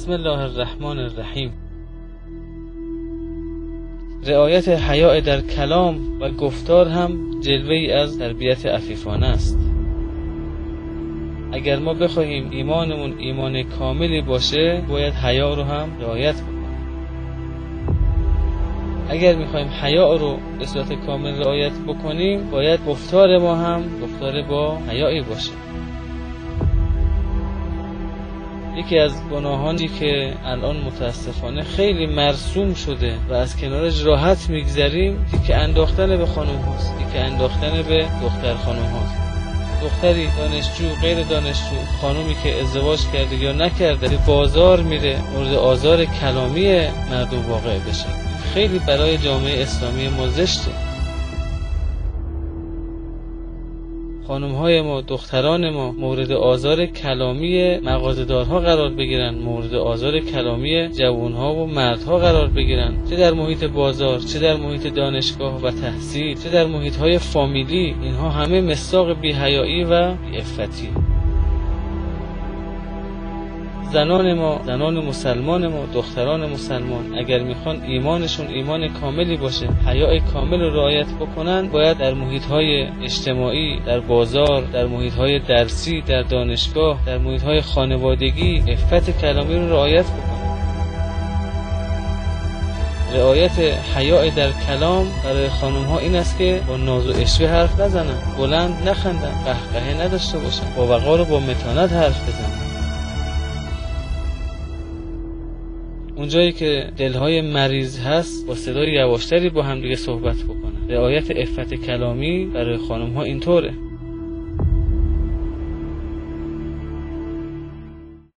بسم الله الرحمن الرحیم. رعایت حیاء در کلام و گفتار هم جلوه ای از تربیت عفیفانه است. اگر ما بخواهیم ایمانمون ایمان کاملی باشه باید حیا رو هم رعایت بکنیم. اگر می‌خوایم حیا رو به صورت کامل رعایت بکنیم باید گفتار ما هم گفتار با حیایی باشه. یکی از گناهانی که الان متاسفانه خیلی مرسوم شده و از کنارش راحت میگذریم که انداختن به خانم هاست. که انداختن به دختر خانم هاست. دختری دانشجو غیر دانشجو خانومی که ازدواج کرده یا نکرده به بازار میره مورد آزار کلامی مردم واقع بشه. خیلی برای جامعه اسلامی ما خانم های ما دختران ما مورد آزار کلامی مغازدارها قرار بگیرن مورد آزار کلامی جوانها و مردها قرار بگیرن. چه در محیط بازار چه در محیط دانشگاه و تحصیل چه در محیط های فامیلی اینها همه مستاق بیهیایی و بیعفتی. زنان ما زنان مسلمان ما دختران مسلمان. اگر می‌خوان ایمانشون ایمان کاملی باشه حیاء کامل رو رعایت بکنن باید در محیط های اجتماعی در بازار در محیط های درسی در دانشگاه در محیط های خانوادگی عفت کلامی رو رعایت بکنن. رعایت حیاء در کلام برای خانم ها این است که با ناز و اشوه حرف نزنن بلند نخندن قهقهه نداشته باشن با وقار و با متانت حرف بزنن. اونجایی که دلهای مریض هست با صدای یواشتری با همدیگه صحبت بکنن. رعایت افت کلامی برای خانم ها اینطوره.